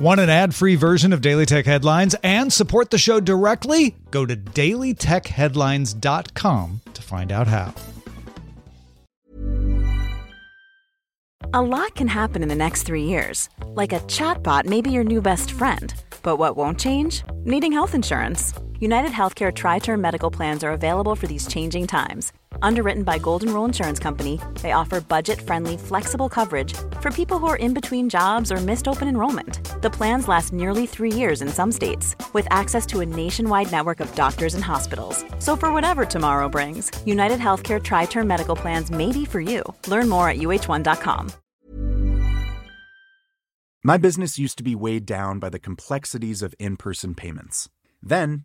Want an ad free version of Daily Tech Headlines and support the show directly? Go to dailytechheadlines.com to find out how. A lot can happen in the next three years. Like a chatbot may be your new best friend. But what won't change? Needing health insurance. United Healthcare Tri Term Medical Plans are available for these changing times Underwritten by Golden Rule Insurance Company, they offer budget-friendly, flexible coverage for people who are in between jobs or missed open enrollment. The plans last nearly three years in some states, with access to a nationwide network of doctors and hospitals. So for whatever tomorrow brings, United Healthcare Tri-Term Medical Plans may be for you. Learn more at uh1.com. My business used to be weighed down by the complexities of in-person payments. Then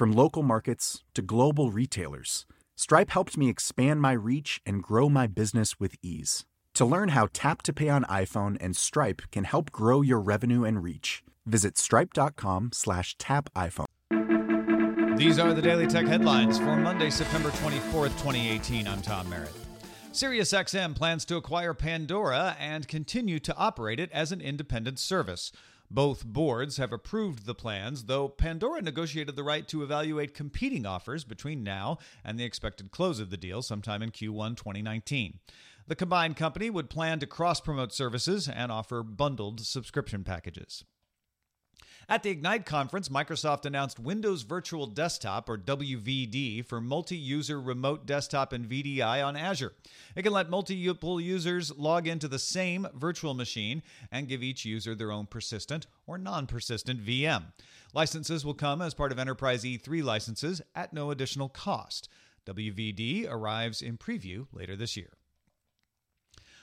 From local markets to global retailers, Stripe helped me expand my reach and grow my business with ease. To learn how Tap to Pay on iPhone and Stripe can help grow your revenue and reach, visit stripe.com/tapiphone. These are the Daily Tech headlines for Monday, September 24th, 2018. I'm Tom Merritt. SiriusXM plans to acquire Pandora and continue to operate it as an independent service. Both boards have approved the plans, though Pandora negotiated the right to evaluate competing offers between now and the expected close of the deal sometime in Q1 2019. The combined company would plan to cross promote services and offer bundled subscription packages. At the Ignite conference, Microsoft announced Windows Virtual Desktop, or WVD, for multi user remote desktop and VDI on Azure. It can let multiple users log into the same virtual machine and give each user their own persistent or non persistent VM. Licenses will come as part of Enterprise E3 licenses at no additional cost. WVD arrives in preview later this year.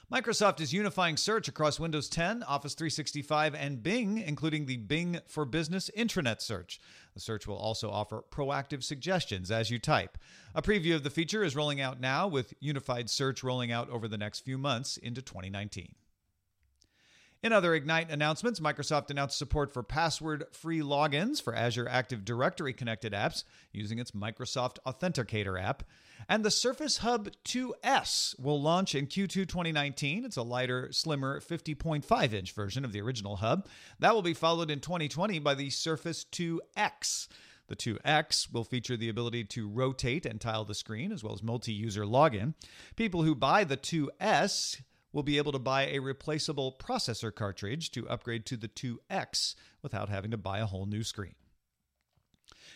Microsoft is unifying search across Windows 10, Office 365, and Bing, including the Bing for Business intranet search. The search will also offer proactive suggestions as you type. A preview of the feature is rolling out now, with unified search rolling out over the next few months into 2019. In other Ignite announcements, Microsoft announced support for password free logins for Azure Active Directory connected apps using its Microsoft Authenticator app. And the Surface Hub 2S will launch in Q2 2019. It's a lighter, slimmer 50.5 inch version of the original hub. That will be followed in 2020 by the Surface 2X. The 2X will feature the ability to rotate and tile the screen, as well as multi user login. People who buy the 2S will be able to buy a replaceable processor cartridge to upgrade to the 2X without having to buy a whole new screen.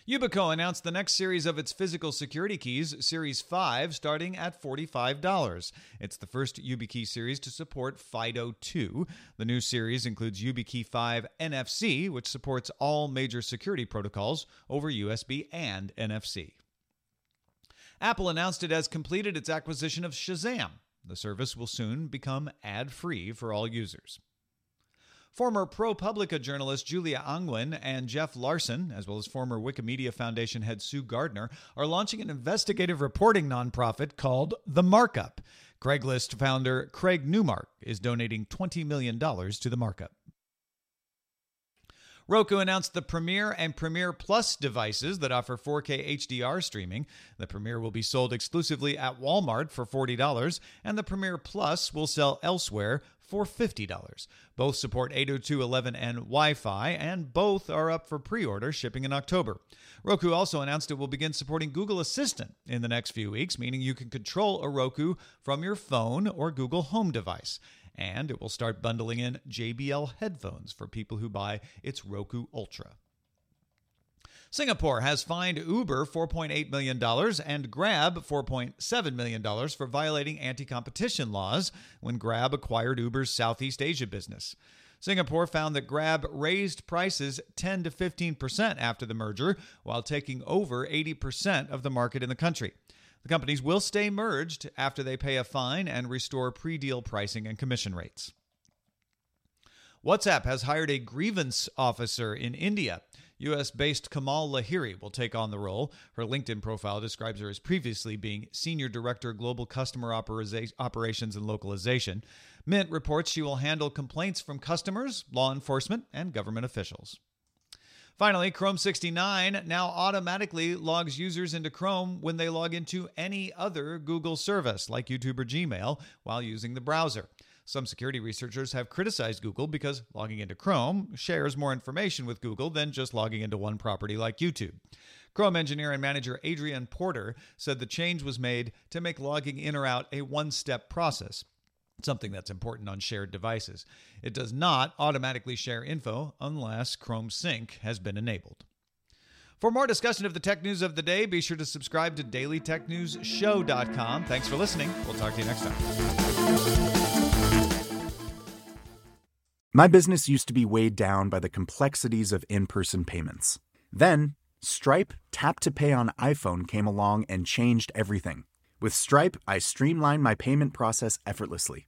Yubico announced the next series of its physical security keys, Series 5, starting at $45. It's the first YubiKey series to support FIDO 2. The new series includes YubiKey 5 NFC, which supports all major security protocols over USB and NFC. Apple announced it has completed its acquisition of Shazam, the service will soon become ad free for all users. Former ProPublica journalist Julia Angwin and Jeff Larson, as well as former Wikimedia Foundation head Sue Gardner, are launching an investigative reporting nonprofit called The Markup. Craigslist founder Craig Newmark is donating $20 million to the markup. Roku announced the Premiere and Premiere Plus devices that offer 4K HDR streaming. The Premiere will be sold exclusively at Walmart for $40, and the Premiere Plus will sell elsewhere for $50. Both support 802.11 and Wi Fi, and both are up for pre order, shipping in October. Roku also announced it will begin supporting Google Assistant in the next few weeks, meaning you can control a Roku from your phone or Google Home device and it will start bundling in JBL headphones for people who buy its Roku Ultra. Singapore has fined Uber $4.8 million and Grab $4.7 million for violating anti competition laws when Grab acquired Uber's Southeast Asia business. Singapore found that Grab raised prices 10 to 15% after the merger while taking over 80% of the market in the country. The companies will stay merged after they pay a fine and restore pre deal pricing and commission rates. WhatsApp has hired a grievance officer in India. US based Komal Lahiri will take on the role. Her LinkedIn profile describes her as previously being Senior Director Global Customer Operations and Localization. Mint reports she will handle complaints from customers, law enforcement, and government officials. Finally, Chrome 69 now automatically logs users into Chrome when they log into any other Google service like YouTube or Gmail while using the browser. Some security researchers have criticized Google because logging into Chrome shares more information with Google than just logging into one property like YouTube. Chrome engineer and manager Adrienne Porter said the change was made to make logging in or out a one step process, something that's important on shared devices. It does not automatically share info unless Chrome Sync has been enabled. For more discussion of the tech news of the day, be sure to subscribe to dailytechnewsshow.com. Thanks for listening. We'll talk to you next time. My business used to be weighed down by the complexities of in person payments. Then, Stripe Tap to Pay on iPhone came along and changed everything. With Stripe, I streamlined my payment process effortlessly.